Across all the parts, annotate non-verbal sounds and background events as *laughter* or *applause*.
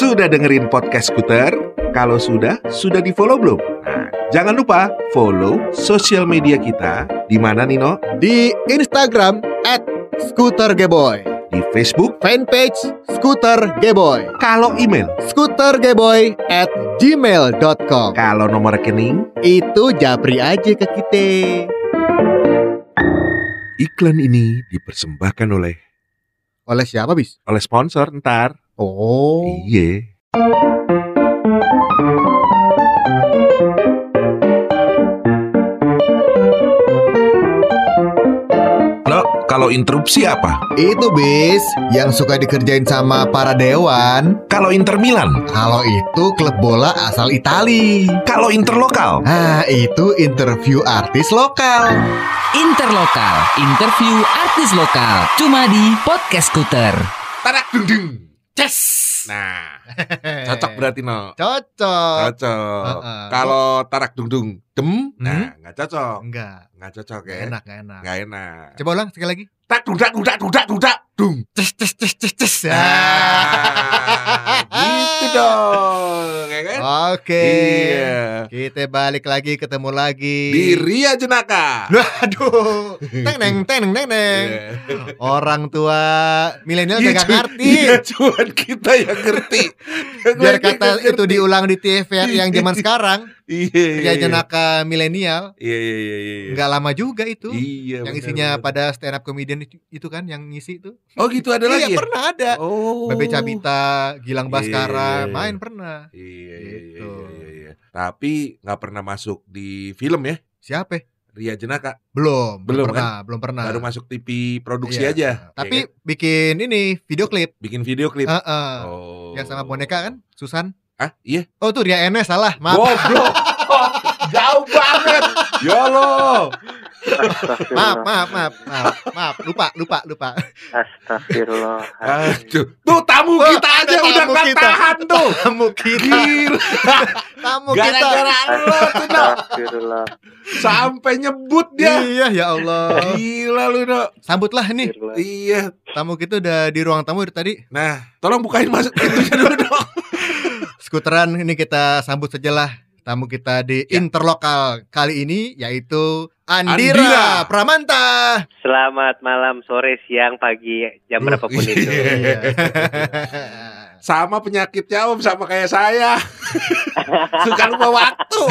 Sudah dengerin podcast Skuter? Kalau sudah, sudah di follow belum? Nah, jangan lupa follow sosial media kita di mana Nino? Di Instagram at Scooter Geboy Di Facebook. Fanpage Scooter Geboy Kalau email, Scootergeboy at gmail.com kalau nomor rekening, Itu japri aja ke kita iklan ini dipersembahkan oleh Oleh siapa bis? oleh sponsor ntar. Oh Iya. Lo kalau interupsi apa? Itu bis Yang suka dikerjain sama para dewan Kalau Inter Milan? Kalau itu klub bola asal Itali Kalau interlokal? Nah itu interview artis lokal Interlokal, interview artis lokal, cuma di Podcast Skuter. Tarak dung dung. Ces. Nah, *laughs* cocok berarti no. Cocok Cocok. Kalau tarak dung dung dem, nah nggak cocok. Enggak Nggak cocok ya. enak nggak enak Nggak enak. Coba ulang sekali lagi Tak dudak dudak dudak dudak dung. Ces ces ces ces ces Nah, ya? Oke Iya. Kita balik lagi ketemu lagi Di Ria Jenaka. Aduh Teng neng teng neng neng Iya. Orang tua milenial Iya, gak ngerti Iya, cuman kita yang ngerti. Biar kata itu ngerti. diulang di TVRI yang zaman sekarang Iya, iya, iya. Jenaka milenial Iya, iya, iya, iya. Nggak lama juga itu Iya, Yang benar, isinya benar. pada stand up comedian itu, itu kan Yang ngisi itu Oh, gitu ada Iya lagi ya? pernah ada Oh. Bebe Cabita, Gilang Iya, Baskara, iya, iya. main pernah. Iya, iya, iya, Gitu. iya, iya, iya. Tapi nggak pernah masuk di film ya, Siapa? Ria Jenaka. Belum, Belum, pernah, belum pernah. Baru masuk TV produksi Iya. aja. Tapi ya kan? bikin ini video klip. bikin video klip. Heeh. Oh. Yang sama boneka kan, Susan. Ah, iya. Oh tuh Ria Enes salah, maaf. Goblok. *laughs* Jauh banget. Ya lo. Maaf, maaf, maaf, maaf, maaf, lupa, lupa, lupa. Astagfirullah. Aduh. Tuh tamu Oh, kita ada aja udah tamu nggak kita. tahan tuh. Tamu kita, Gila. *laughs* tamu kita. Gara-gara lo tuh. Astagfirullah. Sampai nyebut dia. Iya, ya Allah. Gila lu, Dok. Sambutlah nih. Iya. tamu kita udah di ruang tamu dari tadi. Nah, tolong bukain masuk pintunya dulu, Dok. *laughs* Skuteran ini kita sambut sajalah tamu kita di Ya. interlokal kali ini yaitu Andira, Andira. Pramanta. Selamat malam, sore, siang, pagi, jam Duh, berapapun itu. iya. Sama penyakitnya Om sama kayak saya. *laughs* Suka lupa waktu.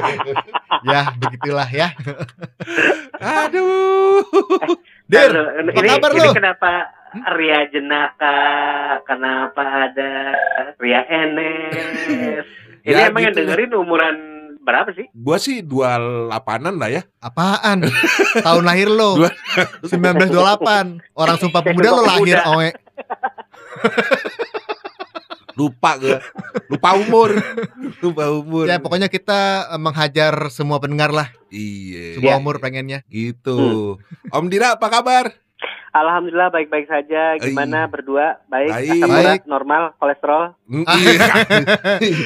*laughs* ya, begitulah ya. Aduh. Dir, Lalu, apa ini, kabar ini lu? kenapa Ria Jenaka, kenapa ada Ria Enes? *laughs* Ini Ya, emang yang gitu. dengerin umuran berapa sih? Gua sih dua delapanan lah ya. Apaan? *laughs* Tahun lahir lo Dua- 1928. Orang *laughs* Sumpah Pemuda lo lahir oe. Lupa gue. Lupa umur. Lupa umur. Ya pokoknya kita eh, menghajar semua pendengar lah. Iya. Semua Ya. umur pengennya. Gitu. Om Dira apa kabar? Alhamdulillah baik-baik saja. Iya. Gimana berdua? Baik, Baik. asam urat Baik. normal, kolesterol. Ah. iya. *laughs*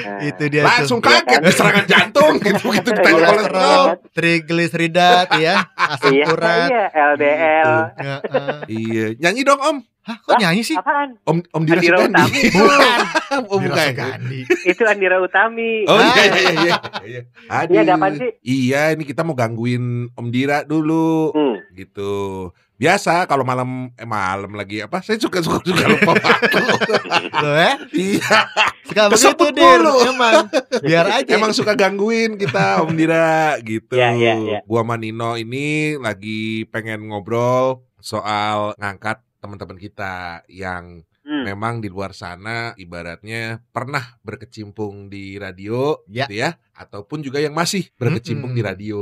Nah, Itu dia Langsung tuh. kaget serangan jantung gitu gitu ditanya Iya. kolesterol. Trigliseridat ya, asam Iya, urat. iya, LDL. Ya, eh. Iya, nyanyi dong Om. Hah, kok nyanyi sih? Apaan? Om Om Dira Andira Sugandi. Utami. *laughs* Bukan. Oh, Dira bukan. Sugandi. Itu Andira Utami. Oh Ah. iya iya iya. iya. Aduh. Ini ada sih? Iya, ini kita mau gangguin Om Dira dulu Hmm. gitu. Biasa kalau malam eh malam lagi apa? Saya suka suka suka *laughs* lupa waktu. Loh ya? Iya, Suka begitu dir, emang. Biar aja. emang suka gangguin kita Om Dira gitu. Iya, iya, iya. Gua sama Nino ini lagi pengen ngobrol soal ngangkat teman-teman kita yang Hmm. memang di luar sana ibaratnya pernah berkecimpung di radio Ya. gitu ya ataupun juga yang masih berkecimpung Mm-mm. di radio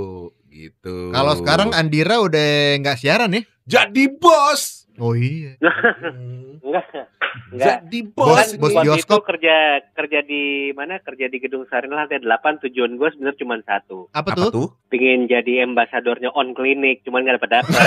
gitu. Kalau sekarang Andira udah nggak siaran ya? jadi bos. Oh iya. *laughs* Hmm. Enggak. Enggak. Jadi Bos- bos. Kan bos bioskop. itu kerja kerja di mana? Kerja di gedung Sarina lantai 8 tujuan gue sebenarnya cuma satu. Apa, Apa tuh? tuh? Pingin jadi ambasadornya on klinik, cuman gak dapat dapat. *laughs*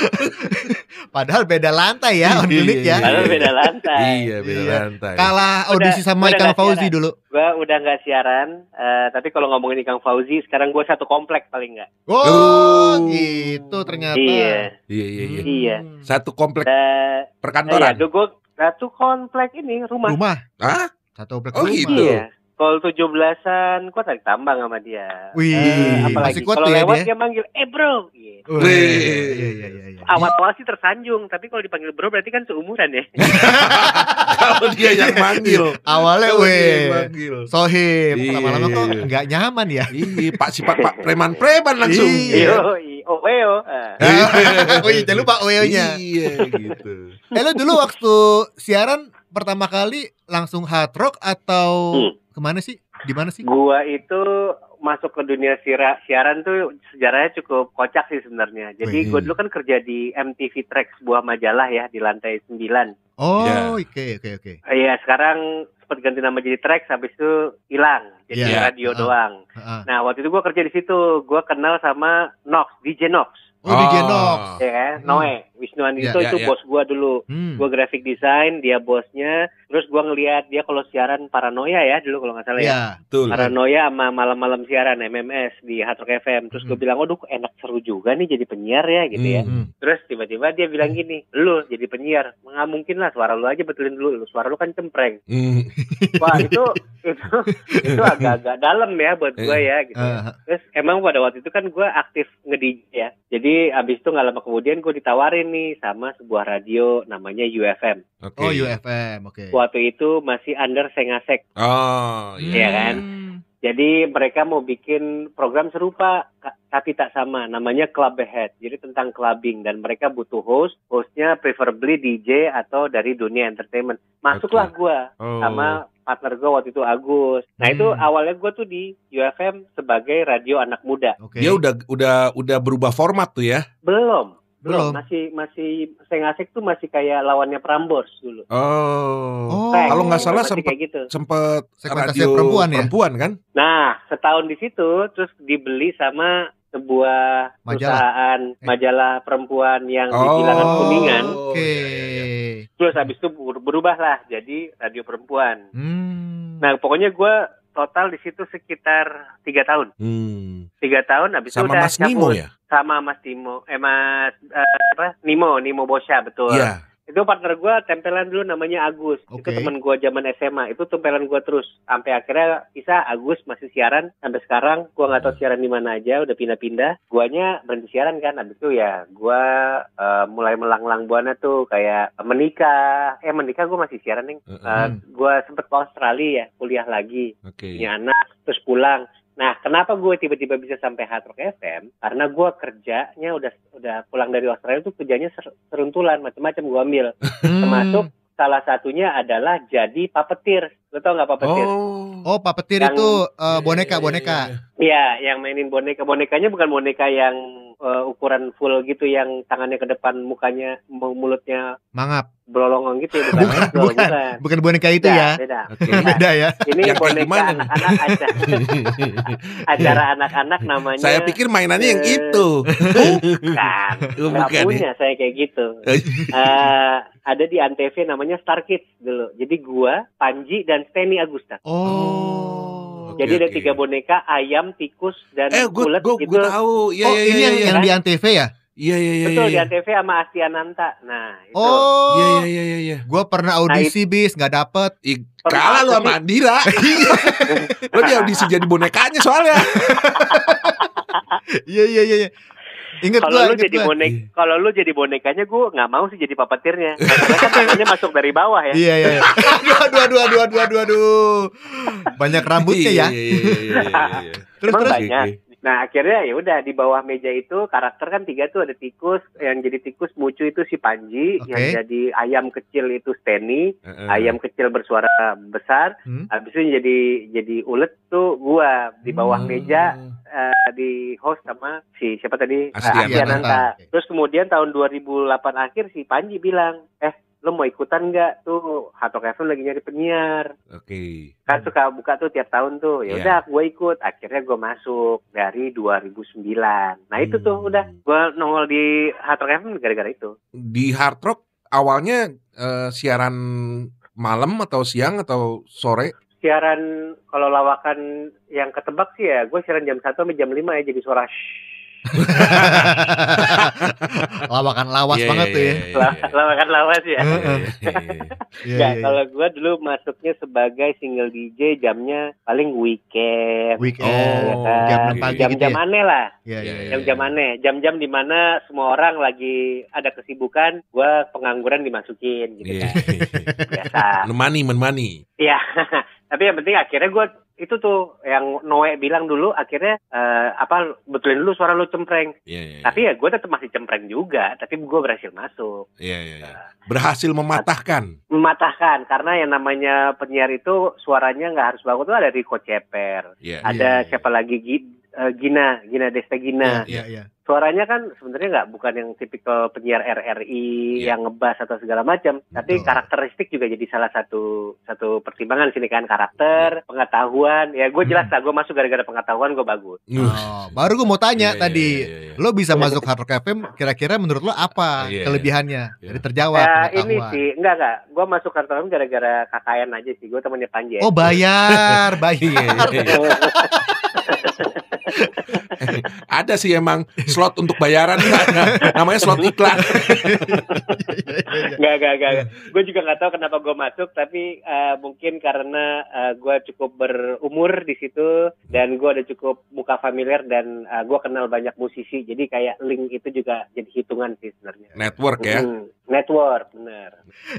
*laughs* Padahal beda lantai ya, on Iya, klinik ya. iya, Lalu beda lantai. Iya, beda Iya. lantai. Kalah Udah- audisi sama udah Ikang Fauzi siaran. dulu. Gue udah nggak siaran, eh, tapi kalau ngomongin Ikang Fauzi, sekarang gue satu komplek paling nggak. Oh, Oh. gitu ternyata. Iya, Iya, iya, iya. Iya. Hmm. Satu komplek Eh, iya, perkantoran. gue Satu komplek ini rumah. Rumah. Hah? Satu komplek Oh, rumah. gitu. Iya. Kalau 17-an, gua tarik tambang sama dia. Wih, Eh, apalagi kalau ya lewat dia. dia manggil, eh bro. Gitu. Wih. Iya, iya, iya, iya. Awal-awal sih tersanjung, tapi kalau dipanggil bro berarti kan seumuran ya. *laughs* Kalau dia yang manggil. Awalnya weh. manggil. Sohib, Iya. lama-lama kok nggak nyaman ya. Iya, Pak sifat Pak preman-preman langsung. Iya. Oh. Ah. oh iya, jangan lupa OEO-nya. Iya, gitu. Eh lu dulu waktu siaran pertama kali langsung hard rock atau Hmm. Ke mana sih? Di mana sih? Gua itu masuk ke dunia sira- siaran tuh sejarahnya cukup kocak sih sebenarnya. Jadi Wih. gue dulu kan kerja di MTV Track sebuah majalah ya di lantai 9. Oh, Iya. oke oke oke. Iya sekarang sempat ganti nama jadi Track habis itu hilang jadi Iya. radio Ah. doang. Heeh. Nah waktu itu gue kerja di situ, gue kenal sama Nox, DJ Nox, Oh, Oh. Nox. ya kan? Hmm. Noe, Wisnu Andito iya, itu iya. bos gue dulu. Hmm. Gue graphic design, dia bosnya. Terus gue ngelihat dia kalau siaran paranoia ya dulu kalau nggak salah ya. Iya. Betul. Paranoia sama malam-malam siaran MMS di Hard Rock FM. Terus gue Hmm. bilang, waduh enak seru juga nih jadi penyiar ya gitu ya. Hmm. Hmm. Terus tiba-tiba dia bilang gini, lu jadi penyiar, nggak mungkin lah suara lu aja betulin dulu, lu suara lu kan cempreng. Hmm. Wah itu itu *laughs* itu agak-agak dalam ya buat gue ya gitu. ya. Eh, Terus emang pada waktu itu kan gue aktif nge ya. Jadi abis itu nggak lama kemudian gue ditawarin nih sama sebuah radio namanya UFM. Oke. oh, UFM, oke. Waktu itu masih under Sengasek. Oh, iya. Iya kan? Hmm. Jadi mereka mau bikin program serupa ka- tapi tak sama, namanya Club Ahead. Jadi tentang clubbing dan mereka butuh host, hostnya preferably DJ atau dari dunia entertainment. Masuklah Oke. gua Oh. sama partner gue waktu itu Agus. Nah itu Hmm. awalnya gue tuh di UFM sebagai radio anak muda. Oke. Dia udah udah udah berubah format tuh ya. Belum, Belum. belum. Masih masih Sengasek tuh masih kayak lawannya Prambors dulu. Oh. Oh. Kalau nggak salah kayak gitu. sempet Segmentasi radio perempuan ya? perempuan kan? Nah, setahun di situ terus dibeli sama sebuah Majalah. perusahaan Eh. majalah perempuan yang di Oh. bilangan kuningan. Oke. iya, iya, Terus habis itu ber- berubah lah jadi radio perempuan. Hmm. Nah, pokoknya gue total di situ sekitar tiga tahun. Hmm. Tiga tahun habis itu Sama udah Mas Nimo ya? Sama Mas Timo, eh Mas eh, apa? Nimo, Nimo Bosya betul. Iya. Itu partner gue tempelan dulu namanya Agus. Itu Oke. teman gue zaman SMA. Itu tempelan gue terus. Sampai akhirnya bisa Agus masih siaran sampai sekarang. Gue nggak tahu siaran di mana aja. Udah pindah-pindah. Guanya berhenti siaran kan. Habis itu ya gue eh, mulai melanglang buana tuh kayak menikah. Eh menikah gue masih siaran nih. Heeh. Eh, gue sempet ke Australia ya, kuliah lagi, Oke. punya anak, terus pulang. Nah, kenapa gue tiba-tiba bisa sampai Hard Rock FM? Karena gue kerjanya udah udah pulang dari Australia tuh kerjanya ser- seruntulan, macam-macam gue ambil. Hmm. Termasuk salah satunya adalah jadi papetir. Lo tau nggak papetir? Oh. Oh, papetir Yang- itu eh, Iya, iya, boneka-boneka. iya, iya. Iya, yang mainin boneka. Bonekanya bukan boneka yang eh, ukuran full gitu, yang tangannya ke depan, mukanya, mu- mulutnya Mangap. berolongan gitu. ya, Bukan, Betul, bukan. Bukan boneka itu Beda, ya. Beda. Oke. Beda ya. Ini Yang boneka anak-anak aja. *laughs* acara anak-anak namanya Saya pikir mainannya yang Eh, itu. bukan Oh, nggak bukan ya? punya saya kayak gitu *laughs* Eh, ada di antv namanya Star Kids dulu jadi gua Panji dan Steny Agusta Oh. Jadi ada oke. tiga boneka ayam tikus dan Eh, gue ulet gue gitu gue tahu. Iya oh, iya ini iya yang, iya. yang di Antv ya? Iya iya iya. betul di iya. antv sama Asti Ananta nah itu Oh. Iya iya iya iya iya. Gua pernah audisi bis nggak dapet. Ih, Pernah kalah lu sama? Andira. *laughs* Lo dia audisi jadi bonekanya soalnya. *laughs* Iya iya iya. Iya. Ingat kalau gua, lu jadi bonek kalau lu jadi bonekanya gua nggak mau sih jadi papetirnya karena kan tangannya masuk dari bawah ya Iya iya. iya. *laughs* aduh aduh aduh aduh aduh aduh. Banyak rambutnya ya. Iya iya iya iya, iya. *laughs* Terus terus. banyak. Nah akhirnya ya udah di bawah meja itu karakter kan tiga tuh ada tikus yang jadi tikus mucu itu si Panji Oke. yang jadi ayam kecil itu Steny Heeh. ayam kecil bersuara besar Hmm. habis itu jadi jadi ulet tuh gua di bawah Hmm. meja eh, di host sama si siapa tadi Eh, Asti Ananta. Terus kemudian tahun 2008 akhir si Panji bilang eh lo mau ikutan nggak tuh Hatok FM lagi nyari penyiar Oke. kan suka buka tuh tiap tahun tuh ya Iya. udah gue ikut akhirnya gue masuk dari 2009 nah itu tuh Hmm. udah gue nongol di Hard Rock FM gara-gara itu Di Hard Rock awalnya eh, siaran malam atau siang atau sore? Siaran kalau lawakan yang ketebak sih ya gue siaran jam 1 sampai jam 5 ya jadi suara shh *laughs* Lawakan lawas Iya, banget iya, tuh ya. iya, iya, iya. lama kan lawas ya. Iya, *laughs* kalau gue dulu masuknya sebagai single DJ jamnya paling weekend. Weekend, ya Oh, kan? jam gitu Jam-jam ya. aneh lah. Iya, iya, iya. Jam-jam aneh. Jam-jam di mana semua orang lagi ada kesibukan, gue pengangguran dimasukin gitu Iya. kan. Biasa. Menemani, menemani. Iya. *laughs* Tapi yang penting akhirnya gue itu tuh yang Noe bilang dulu akhirnya eh, apa betulin dulu suara lu cempreng. Iya, iya. Tapi ya gue tetap masih cempreng juga. Tapi gue berhasil masuk. Iya, iya, iya. Berhasil mematahkan. mematahkan karena yang namanya penyiar itu suaranya nggak harus bagus tuh ada Rico Ceper Iya. ada Iya. siapa lagi Gi- eh, Gina Gina Desta Gina Iya, iya. Suaranya kan sebenarnya nggak bukan yang tipikal penyiar RRI Iya. yang ngebas atau segala macam tapi Betul. karakteristik juga jadi salah satu satu pertimbangan sini kan karakter pengetahuan ya gue jelas lah gue masuk gara-gara pengetahuan gue bagus Uh, *laughs* Oh, baru gue mau tanya Iya, iya, tadi. iya, iya. Lo bisa masuk Hard Rock FM kira-kira menurut lo apa Iya, iya. kelebihannya Iya. dari terjawab ya pengetahuan? ini sih enggak enggak gue masuk kartu gara-gara KKN aja sih gue temannya Panji Oh bayar, *laughs* bayar. *laughs* *laughs* Ada sih emang slot untuk bayaran ada. Namanya slot iklan. *laughs* Nggak, nggak, nggak. Gue juga nggak tahu kenapa gue masuk, tapi eh, mungkin karena eh, gue cukup berumur di situ dan gue udah cukup muka familiar dan eh, gue kenal banyak musisi, jadi kayak link itu juga jadi hitungan sih sebenarnya. Network ya. Hmm, network, bener.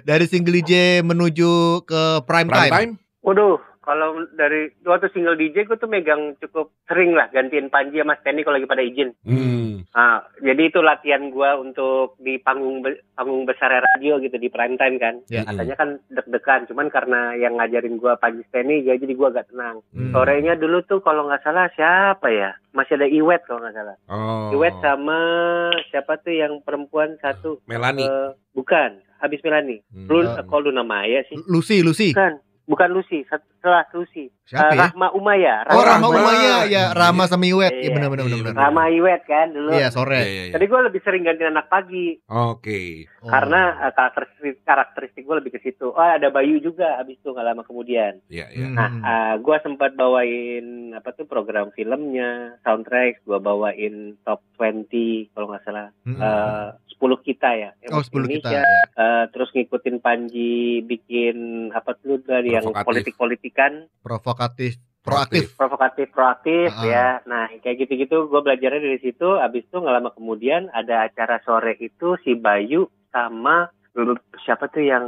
Dari single DJ menuju ke prime, Prime time. time. Waduh, kalau dari waktu single DJ gue tuh megang cukup sering lah gantiin Panji sama Stanley kalau lagi pada izin. Hmm. Nah, jadi itu latihan gue untuk di panggung be- panggung besar radio gitu di prime time kan. Ya. Katanya kan deg-degan, cuman karena yang ngajarin gua Panji Steny, ya jadi gua agak tenang. Hmm. Sorenya dulu tuh kalau nggak salah siapa ya? Masih ada Iwet kalau nggak salah. Oh. Iwet sama siapa tuh yang perempuan satu? Melani. Eh, bukan, habis Melani. Hmm. Lu, kok Luna Maya sih? Lucy, Lucy. Bukan, bukan Lucy, setelah Lucy. Siapa Eh, ya? Rahma Umaya. Oh, Rama Rahma. Umaya ya, Rama sama Iwet. Iya Iya. benar benar Iya, benar. benar. Rama Iwet kan dulu. Iya, Iya, sore. iya, iya. Tadi gua lebih sering gantiin anak pagi Oke. Oh. karena eh, karakteristik karakteristik gue lebih ke situ. Oh ada Bayu juga abis itu nggak lama kemudian. Iya, iya. Hmm. Nah, uh, gue sempat bawain apa tuh program filmnya, soundtrack, gue bawain top 20 kalau nggak salah, Hmm. uh, 10 kita ya, yang oh, 10 kita. Indonesia. ya. Uh, terus ngikutin Panji bikin apa tuh dari yang Provokatif. Politik-politikan, Provokatif, proaktif. provokatif, proaktif Ah. ya. Nah, kayak gitu-gitu gue belajarnya dari situ. Abis itu nggak lama kemudian ada acara sore itu si Bayu sama siapa tuh yang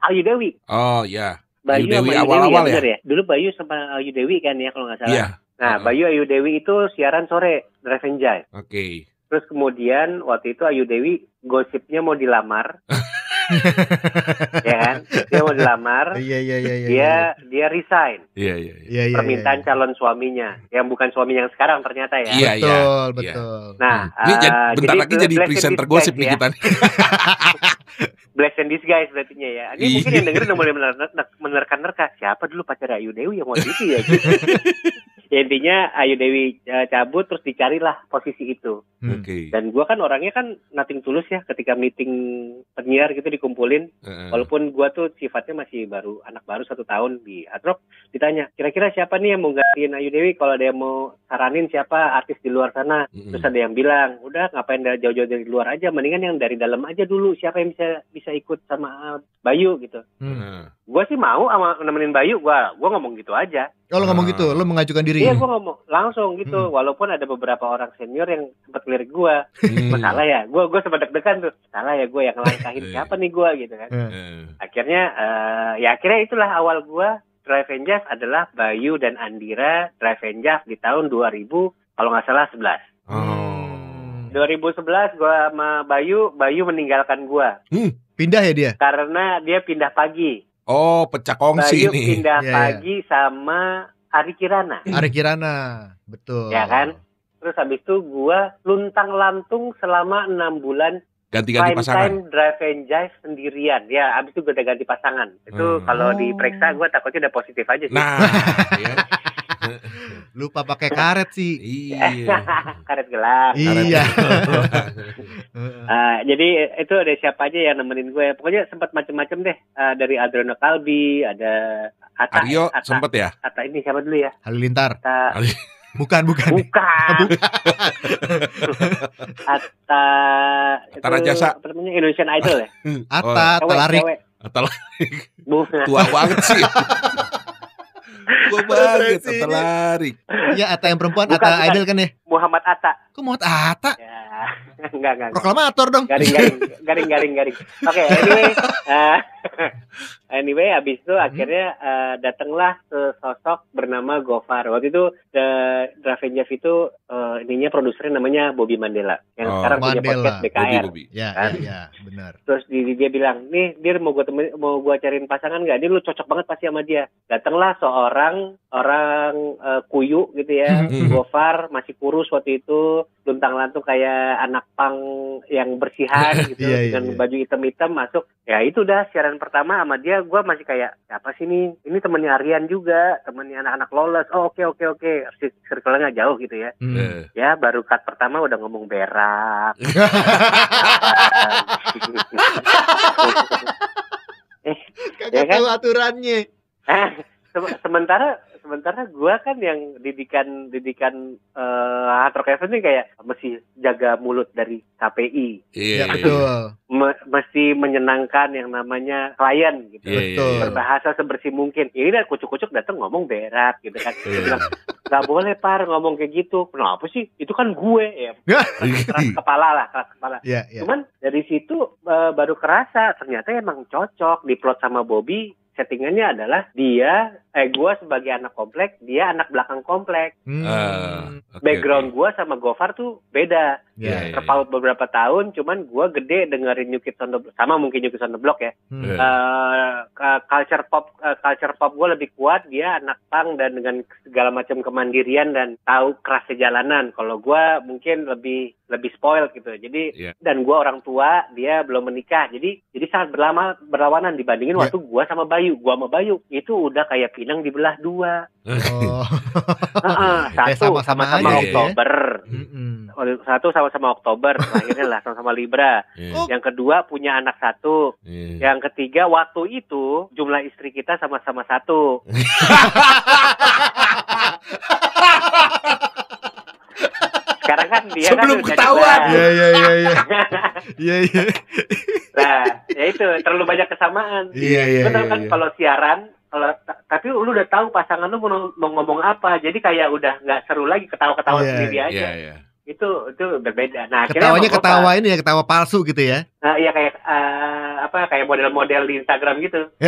Ayu Dewi. Oh, iya. Bayu Ayu Dewi awal-awal ya? ya? Dulu Bayu sama Ayu Dewi kan ya kalau nggak salah. Iya. Nah, Heeh. Bayu Ayu Dewi itu siaran sore, Drive and Jive. Oke. Terus kemudian waktu itu Ayu Dewi gosipnya mau dilamar. *laughs* *laughs* ya kan? Dia mau dilamar. Iya iya iya iya. Dia dia resign Iya, iya, iya. Iya iya. permintaan calon suaminya yang bukan suami yang sekarang ternyata ya. Iya, iya. Betul, iya. betul. Nah, Hmm. Ini jadi, eh, bentar lagi jadi bless and presenter gosip nih ya. kita. *laughs* Bless and disguise berartinya ya. Ini Iya. mungkin yang dengerin udah mulai mener- menerka-nerka siapa dulu pacar Ayu Dewi yang waktu itu ya. *laughs* ya intinya Ayu Dewi eh, cabut terus dicarilah posisi itu. Hmm. Oke. Dan gua kan orangnya kan nothing tulus ya ketika meeting penyiar gitu dikumpulin. Heeh. Walaupun gua tuh sifatnya masih baru anak baru satu tahun di Adrop, ditanya kira-kira siapa nih yang mau gantiin Ayu Dewi kalau ada yang mau saranin siapa artis di luar sana. Mm-mm. Terus ada yang bilang, udah ngapain jauh-jauh dari luar aja, mendingan yang dari dalam aja dulu. Siapa yang bisa bisa ikut sama uh, Bayu gitu. Hmm. Gua sih mau sama nemenin Bayu, gua gua ngomong gitu aja. Oh, lo ngomong gitu, lo mengajukan diri. Iya, gua ngomong langsung gitu. Hmm. Walaupun ada beberapa orang senior yang sempat lirik gua, Hmm. "Gua salah ya. Gua gua sempat deg-degan tuh. Salah ya gua yang ngelangkahin Iya. *laughs* siapa nih gua gitu kan. Eh. Heeh. Akhirnya eh, ya akhirnya itulah awal gua Drive and Jive adalah Bayu dan Andira Drive and Jive di tahun 2000 kalau nggak salah 11. Hmm. Oh. 2011 gua sama Bayu, Bayu meninggalkan gua Pindah ya dia? karena dia pindah pagi. Oh, pecah kongsi Bayu nih. pindah Iya, iya. pagi sama Ari Kirana, Ari Kirana. Betul. ya kan? Terus habis itu gua luntang lantung selama enam bulan Ganti-ganti pasangan. time drive and jive sendirian. Ya, habis itu gue udah ganti pasangan. Itu Hmm. kalau diperiksa gue takutnya udah positif aja sih. Nah, *laughs* ya. Lupa pakai karet sih. Iya. *laughs* Karet gelap. Iya. Ah, *laughs* jadi itu ada siapa aja yang nemenin gue. Pokoknya sempat macem-macem deh. Ah, dari Adriano Kalbi, ada Ata, Aryo Ata, sempet ya? Ata ini siapa dulu ya? Halilintar. Ata, Ali- Bukan, bukan. Bukan. Atta *laughs* Atta Rajasa. Apa namanya Indonesian Idol ya? Ata, Cewek, Talarik. cewek. Atau Bukan. tua banget sih. Tua banget, ini. terlarik. Iya, Ata yang perempuan, Bukan, Ata bukan. Idol kan ya? Muhammad Atta. Kok mau Ata? Ya. *laughs* enggak, enggak, enggak. Proklamator dong. garing garing *laughs* garing garing garing oke anyway eh, *laughs* *laughs* anyway abis itu Hmm. akhirnya eh, datanglah sosok bernama Gofar waktu itu the Jeff itu eh, ininya produsernya namanya Bobby Mandela yang Oh, sekarang punya Mandela. podcast Bobby, BKR Bobby. Ya, Kan? ya, ya, benar. terus di- dia bilang nih dia mau gue temen mau gue cariin pasangan nggak dia lu cocok banget pasti sama dia datanglah seorang orang eh, kuyu gitu ya *laughs* Hmm. Gofar masih kurus waktu itu luntang lantung kayak anak pang yang bersihan *laughs* gitu Iya, iya, dengan iya. baju hitam-hitam masuk ya itu udah siaran pertama sama dia gue masih kayak siapa sih ini ini temennya Aryan juga temennya anak-anak lolos oh oke oke oke circle-nya nggak jauh gitu ya Hmm. Eh, ya baru cut pertama udah ngomong berak *laughs* *laughs* eh Kagak Ya kan? tahu aturannya. Eh, se- sementara sementara gua kan yang didikan didikan eh hard rock Heaven nih kayak mesti jaga mulut dari KPI, Iya, Ya, iya, betul. Me- mesti menyenangkan yang namanya klien gitu. Iya, iya, Betul. Berbahasa sebersih mungkin. Ini dan kucuk-kucuk datang ngomong berak gitu kan. Dia Iya. bilang, Gak boleh par ngomong kayak gitu. Kenapa sih? Itu kan gue ya. *laughs* Keras kepala lah, keras kepala. Ya, ya. Cuman dari situ eh, baru kerasa ternyata emang cocok di plot sama Bobby. Settingannya adalah dia, eh gue sebagai anak komplek, dia anak belakang komplek. Hmm. Ah, oke, Background oke. gue sama Gofar tuh beda. Ya. Iya, Terpaut beberapa tahun, cuman gue gede dengerin New Kids on the Block. Sama mungkin New Kids on the Block ya. Eh, ke- culture pop, eh, culture pop gue lebih kuat. Dia anak pang dan dengan segala macam kemandirian dan tahu kerasnya jalanan. Kalau gue mungkin lebih lebih spoiled gitu. Jadi Iya. dan gue orang tua, dia belum menikah. Jadi jadi sangat berlama berlawanan dibandingin Iya. waktu gue sama Bayu. Gue sama Bayu itu udah kayak pinang dibelah dua. Oh. *laughs* Heeh, Kayak satu sama-sama ya. Oktober. Mm-mm. Satu sama-sama Oktober, *laughs* akhirnya lah sama-sama Libra. Iya, Oh. Yang kedua punya anak satu. iya. Yang ketiga waktu itu jumlah istri kita sama-sama satu. *laughs* Sekarang kan dia Sebelum kan ketahuan. Iya, iya, iya, iya. Iya, iya. Nah, ya itu terlalu banyak kesamaan. Iya, iya, Betul iya, kan iya. kalau siaran kalau ta- tapi lu udah tahu pasangan lu mau, mau ngomong apa, jadi kayak udah nggak seru lagi ketawa-ketawa Iya, sendiri aja. Iya, iya. Itu itu berbeda. Nah, Ketawanya ketawa ini ya, ketawa palsu gitu ya. Nah, iya kayak eh, apa kayak model-model di Instagram gitu. *laughs*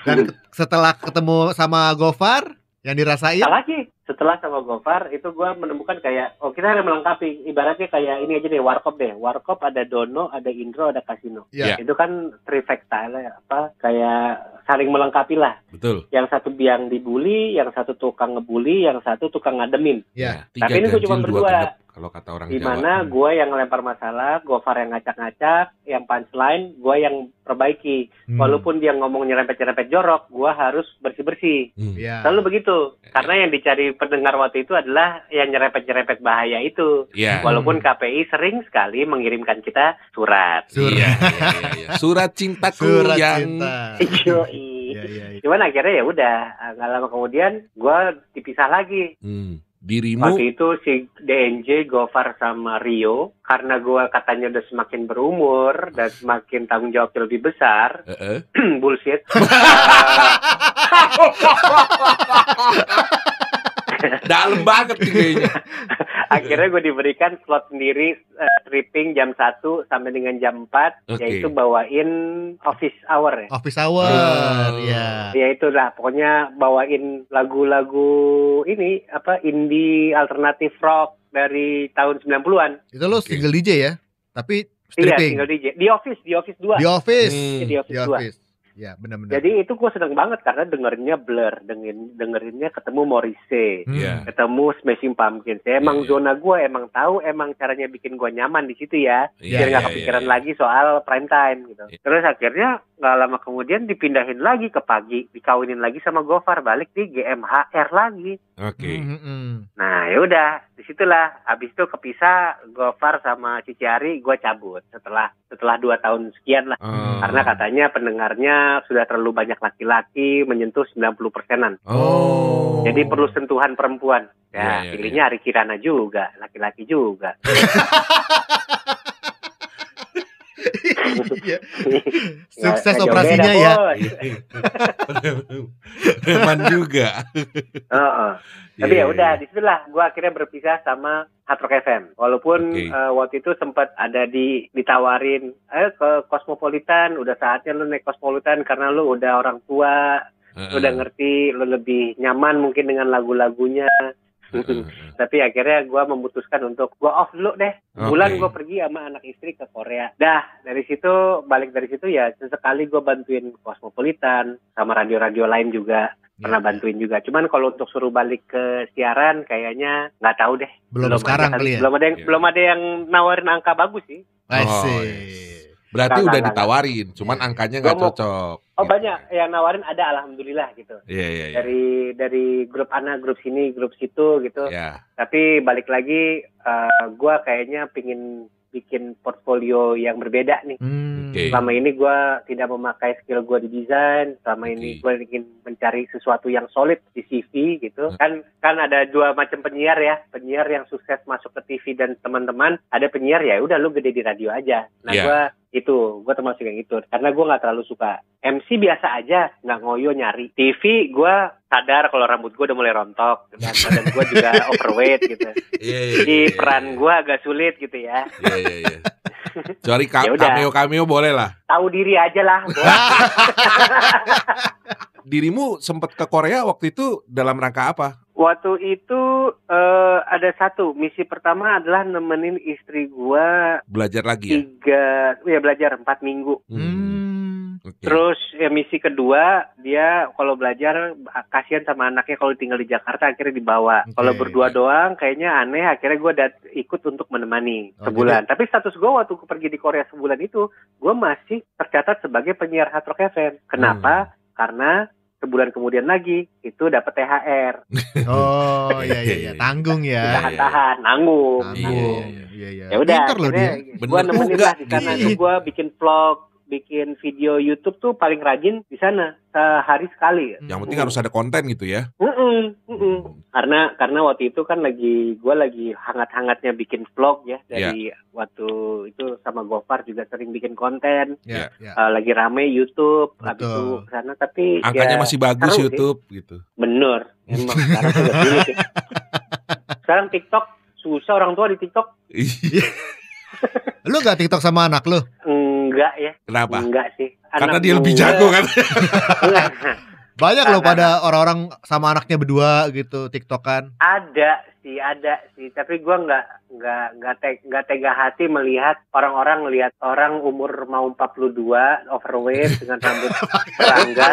Dan ke- setelah ketemu sama Gofar, yang dirasain, Nah, lagi setelah sama Gofar itu gua menemukan kayak oh kita ada melengkapi. Ibaratnya kayak ini aja deh warkop deh. Warkop ada Dono ada Indro ada Kasino ya, itu kan trifecta lah ya, apa kayak saling melengkapi lah. Betul. yang satu biang dibully yang satu tukang ngebully yang satu tukang ngademin. Ya. Tiga Tapi ini gua cuma berdua. Kalau kata orang di Jawa. mana gue yang lempar masalah Gofar yang ngacak-ngacak yang punchline gue yang perbaiki Hmm. walaupun dia ngomong nyerempet-nyerempet jorok gue harus bersih-bersih Hmm. Ya. Selalu begitu. Karena yang dicari pendengar waktu itu adalah yang nyerempet-nyerempet bahaya itu. Iya. Walaupun KPI sering sekali mengirimkan kita surat. Surat. Iya, iya, iya, iya. Surat cintaku Surat yang cinta. *laughs* Iya, iya, iya. Cuman akhirnya ya udah, nggak lama kemudian gue dipisah lagi. Hmm. Dirimu Waktu itu si DNJ, Gofar sama Rio, karena gue katanya udah semakin berumur dan semakin tanggung jawab lebih besar, *clears throat* *laughs* eh, eh. *laughs* bullshit. *laughs* dalam banget kayaknya. *laughs* Akhirnya gue diberikan slot sendiri eh, stripping jam 1 sampai dengan jam 4 Oke. yaitu bawain office hour ya. Office hour, Oh. ya. Ya itu lah pokoknya bawain lagu-lagu ini apa indie alternatif rock dari tahun 90-an. Itu lo single DJ ya, tapi Iya, stripping. single DJ. Di office, di office 2. Di office. Hmm. Di office Di 2. Ya, benar-benar. Jadi itu gue seneng banget karena dengerinnya Blur, dengerin dengerinnya ketemu Morrissey. Hmm. Iya. ketemu Smashing Pumpkins. Ya, emang Iya, iya. zona gue emang tahu emang caranya bikin gue nyaman di situ ya. Iya, biar nggak iya, kepikiran iya. lagi soal prime time gitu. Iya. Terus akhirnya nggak lama kemudian dipindahin lagi ke pagi, dikawinin lagi sama Gofar balik di GMHR lagi. Oke. Hmm, hmm, hmm. Nah ya udah di situlah habis itu kepisah Gofar sama Cici Ari gue cabut setelah setelah dua tahun sekian lah Hmm. karena katanya pendengarnya sudah terlalu banyak laki-laki menyentuh 90 persenan. Oh. jadi perlu sentuhan perempuan. Ya iya, pilihnya Ari Kirana juga laki-laki juga *laughs* Sukses nggak jauh operasinya beda, ya. Preman juga. Heeh. Tapi Iya, ya udah, iya. di situlah gue akhirnya berpisah sama Hard Rock FM. Walaupun Oke. eh, waktu itu sempat ada di ditawarin, eh ke Cosmopolitan, udah saatnya lu naik Cosmopolitan karena lu udah orang tua, Heeh. lu udah ngerti, lu lebih nyaman mungkin dengan lagu-lagunya. *laughs* Tapi akhirnya gue memutuskan untuk gue off dulu deh. Bulan Oke. gue pergi sama anak istri ke Korea. Dah dari situ balik dari situ ya sesekali gue bantuin Cosmopolitan sama radio-radio lain juga pernah Iya. bantuin juga. Cuman kalau untuk suruh balik ke siaran kayaknya nggak tahu deh. Belum aja sekarang kali ya. Belum ada yang Iya. belum ada yang nawarin angka bagus sih. I Oh, yes. Berarti Nggak, udah nggak, ditawarin, cuman Iya. angkanya nggak cocok. Oh Gitu. banyak yang nawarin ada alhamdulillah gitu. Iya iya iya. Dari dari grup ana, grup sini, grup situ gitu. Ya. Tapi balik lagi eh, gua kayaknya pingin bikin portfolio yang berbeda nih. Hmm. Oke. Selama ini gua tidak memakai skill gua di desain. Selama Oke. ini gua ingin mencari sesuatu yang solid di CV gitu. Hmm. Kan kan ada dua macam penyiar ya. Penyiar yang sukses masuk ke TV dan teman-teman. Ada penyiar ya udah lu gede di radio aja. Nah Iya. gua itu gua termasuk yang itu karena gua nggak terlalu suka MC biasa aja nggak ngoyo nyari TV gua sadar kalau rambut gua udah mulai rontok dan badan gua juga *laughs* overweight gitu Iya iya. jadi iya, peran iya. gua agak sulit gitu ya Iya iya iya. Kecuali ka- Ya udah. cameo cameo boleh lah. tahu diri aja lah. *laughs* Dirimu sempat ke Korea waktu itu dalam rangka apa? Waktu itu eh, ada satu misi pertama adalah nemenin istri gua Belajar lagi ya? tiga ya belajar empat minggu Hmm. Oke. Terus ya misi kedua dia kalau belajar kasihan sama anaknya kalau tinggal di Jakarta akhirnya dibawa. Oke. Kalau berdua doang kayaknya aneh akhirnya gue dat- ikut untuk menemani Oh, sebulan. Tapi status gue waktu gua pergi di Korea sebulan itu gue masih tercatat sebagai penyiar Hard Rock FM. Kenapa? Karena sebulan kemudian lagi itu dapat THR. *laughs* Oh iya iya iya tanggung ya. Tahan-tahan, nanggung. Tanggung. Iya, Iya iya. Ya udah, Pinter loh dia. gue nemenin juga. lah di sana tuh gue bikin vlog, bikin video YouTube tuh paling rajin di sana sehari sekali. Yang penting harus ada konten gitu ya. Mm-mm, mm-mm. Karena karena waktu itu kan lagi gue lagi hangat-hangatnya bikin vlog ya dari waktu itu sama Gofar juga sering bikin konten. Ya, ya. Eh, lagi rame YouTube, habis Betul. itu ke sana tapi Angkanya ya, masih bagus seru sih. YouTube gitu. bener. Emang sekarang ya. *laughs* Sekarang TikTok susah orang tua di TikTok Lu gak TikTok sama anak lu? Enggak ya, Kenapa? enggak sih. Karena Anak dia lebih jago kan. *laughs* Banyak loh pada orang-orang sama anaknya berdua gitu TikTokan. Ada sih, ada sih. Tapi gua nggak nggak nggak te- nggak tega hati melihat orang-orang melihat orang umur mau 42 overweight dengan rambut *laughs* serangga.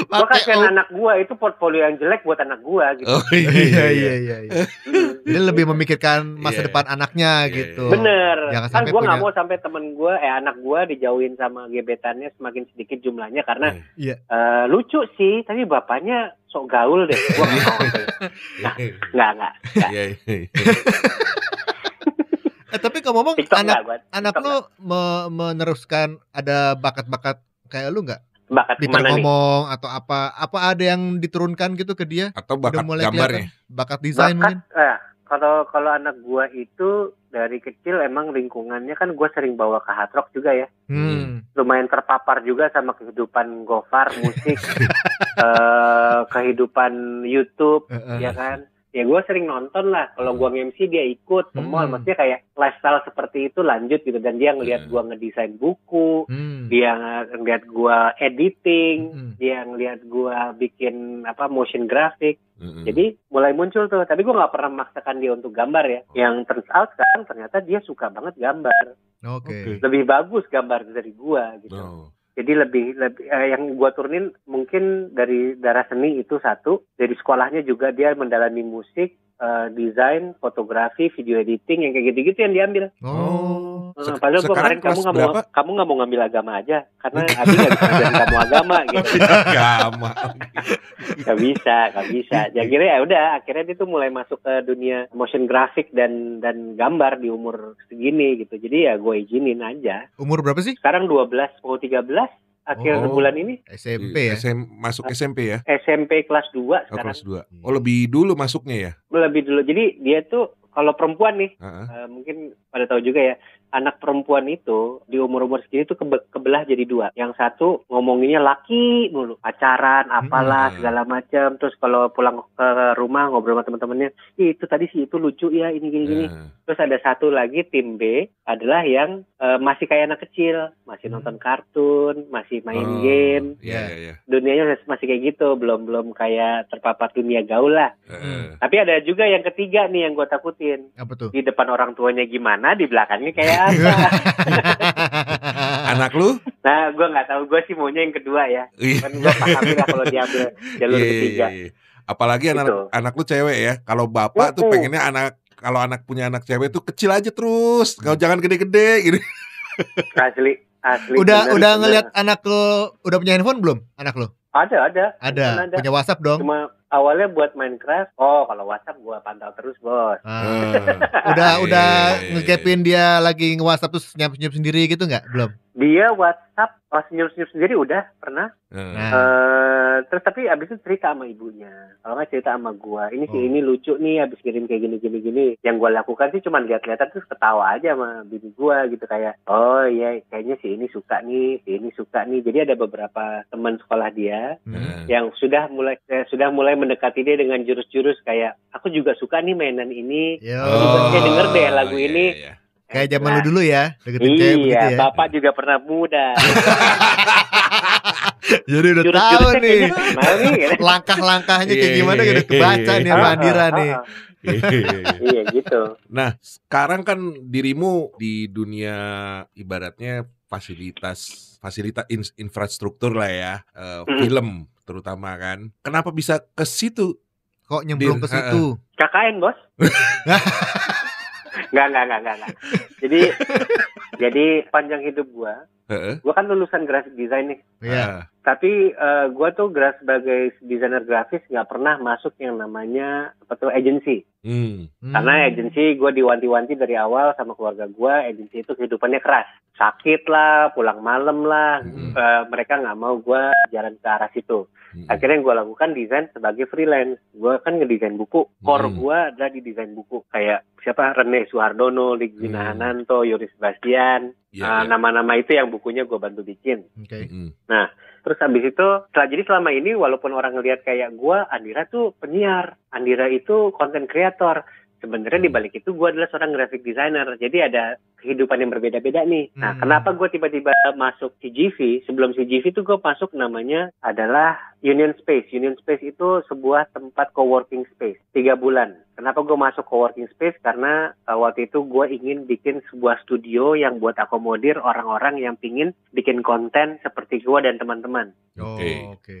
Gua Pakai kasihan anak gua itu portfolio yang jelek buat anak gua gitu. Oh Iya iya iya iya. Hmm. Dia lebih memikirkan masa Iya. depan anaknya Iya, gitu. iya. Bener. Jangan kan gua nggak punya- mau sampai temen gua, eh anak gua dijauhin sama gebetannya semakin sedikit jumlahnya karena Iya. eh, lucu sih, tapi bapaknya sok gaul deh. Gua nggak mau. Nah, nggak nggak. nggak. Iya, iya. *laughs* Eh tapi kalau ngomong TikTok anak nggak gua. anak TikTok lu me- meneruskan ada bakat-bakat kayak lu nggak? bakat ke mana nih? ngomong atau apa? Apa ada yang diturunkan gitu ke dia? Atau bakat mulai gambarnya. Bakat desain mungkin? Bakat, eh, kalau kalau anak gua itu dari kecil emang lingkungannya kan gua sering bawa ke hard rock juga ya. Hmm. Lumayan terpapar juga sama kehidupan Gofar, musik, *laughs* eh, kehidupan YouTube, Eh, eh. ya kan. Ya gua sering nonton lah. Kalau gua nge-MC dia ikut ke mall. Hmm. Maksudnya kayak lifestyle seperti itu lanjut gitu. Dan dia Hmm. ngelihat gua ngedesain buku, Hmm. dia ngelihat gua editing, Hmm. dia ngelihat gua bikin apa motion graphic. Mm-mm. Jadi mulai muncul tuh, tapi gue nggak pernah memaksakan dia untuk gambar ya. Yang turns out sekarang ternyata dia suka banget gambar, Oke. lebih bagus gambar dari gua gitu. Oh. Jadi lebih lebih eh, yang gua turunin mungkin dari darah seni itu satu, dari sekolahnya juga dia mendalami musik, eh, desain, fotografi, video editing yang kayak gitu-gitu yang diambil. Oh. Sek- Padahal kemarin kamu nggak mau kamu nggak mau ngambil agama aja karena *laughs* Abi nggak bisa ngajarin kamu agama gitu. Agama. *laughs* Gak bisa, gak bisa. *laughs* Jadi akhirnya ya udah, akhirnya dia tuh mulai masuk ke dunia motion graphic dan dan gambar di umur segini gitu. Jadi ya gue izinin aja. Umur berapa sih? Sekarang 12 mau 13 akhir Oh. bulan ini SMP ya. SM masuk SMP ya? SMP kelas 2 Oh, sekarang. kelas 2. Oh, lebih dulu masuknya ya? Lebih dulu. Jadi dia tuh kalau perempuan nih, Heeh. eh, mungkin pada tahu juga ya, anak perempuan itu di umur-umur segini tuh kebe- kebelah jadi dua. Yang satu ngomonginnya laki mulu, pacaran, apalah Hmm. segala macam. Terus kalau pulang ke rumah ngobrol sama teman-temannya, "Ih, itu tadi sih itu lucu ya ini gini-gini. Heeh. Terus ada satu lagi tim B adalah yang eh, masih kayak anak kecil, masih Hmm. nonton kartun, masih main Oh, game. Iya, iya, iya. Dunianya masih- kayak gitu, belum belum kayak terpapar dunia gaul lah. Heeh. Tapi ada juga yang ketiga nih yang gue takutin. Apa tuh? Di depan orang tuanya gimana, di belakangnya kayak apa? *laughs* Anak lu? nah, gue nggak tahu. Gue sih maunya yang kedua ya. Iya. Kan gue pahami lah kalau diambil jalur Iya, iya, ketiga. iya. Apalagi anak Gitu. anak lu cewek ya. Kalau bapak tuh Mm-mm. pengennya anak kalau anak punya anak cewek tuh kecil aja terus. Kalau jangan gede-gede gitu. Asli, asli. udah bener, udah bener. ngelihat anak lo udah punya handphone belum? Anak lo? Ada, ada. Ada. Ada. Punya WhatsApp dong. Cuma awalnya buat Minecraft. Oh, kalau WhatsApp gue pantau terus, bos. Ah. Eh. udah Iya, udah iya, iya, ngegapin dia lagi nge-WhatsApp terus senyap-senyap sendiri gitu nggak? Belum. Dia WhatsApp, oh senyum-senyum sendiri udah pernah. Eh. Nah. Eh, terus tapi abis itu cerita sama ibunya. Kalau nggak cerita sama gua, ini sih Oh. ini lucu nih abis kirim kayak gini gini gini. Yang gua lakukan sih cuma lihat-lihatan terus ketawa aja sama bini gua gitu kayak, oh iya kayaknya si ini suka nih, si ini suka nih. Jadi ada beberapa teman sekolah dia Hmm. Yang sudah mulai eh, sudah mulai mendekati dia dengan jurus-jurus kayak aku juga suka nih mainan ini. Yo. Oh. Denger deh lagu iya, ini. iya, iya. Kayak zaman lu dulu ya, deketin cewek begitu Iya, ya. bapak juga pernah muda. *laughs* Jadi udah tahu nih nih? *laughs* langkah-langkahnya kayak Iya, gimana iya, udah kebaca iya. nih sama Ah, Andira ah, nih. ah, ah. Iya. Iya gitu. Nah, sekarang kan dirimu di dunia ibaratnya fasilitas fasilitas in- infrastruktur lah ya, eh, Mm. film terutama kan. Kenapa bisa ke situ? Kok nyemplung ke situ? KKN bos? *laughs* Enggak, enggak, enggak, enggak. Jadi, *laughs* jadi panjang hidup gua, Heeh. gua kan lulusan graphic design nih. Iya. Ah, Tapi eh, gua tuh gra- sebagai desainer grafis nggak pernah masuk yang namanya apa tuh agency. hmm. Hmm. Karena agency gua diwanti-wanti dari awal sama keluarga gua, agency itu kehidupannya keras. Sakit lah, pulang malam lah. Hmm. Eh, mereka nggak mau gua jalan ke arah situ. Hmm. Akhirnya yang gue lakukan desain sebagai freelance. Gue kan ngedesain buku. Core Hmm. gue adalah di desain buku. Kayak siapa? Rene Suhardono, Ligwina Hmm. Hananto, Yoris Bastian. Iya, Ah, iya. Nama-nama itu yang bukunya gue bantu bikin. Oke. Mm-mm. Terus habis itu, setelah jadi selama ini walaupun orang ngelihat kayak gue, Andira tuh penyiar. Andira itu content creator. Sebenarnya di balik itu gue adalah seorang graphic designer. Jadi ada kehidupan yang berbeda-beda nih. Nah, Hmm. kenapa gue tiba-tiba masuk CGV? Sebelum CGV itu gue masuk namanya adalah Union Space. Union Space itu sebuah tempat coworking space. Tiga bulan. Kenapa gue masuk coworking space? Karena uh, waktu itu gue ingin bikin sebuah studio yang buat akomodir orang-orang yang pingin bikin konten seperti gue dan teman-teman. Oh, Oke. oke.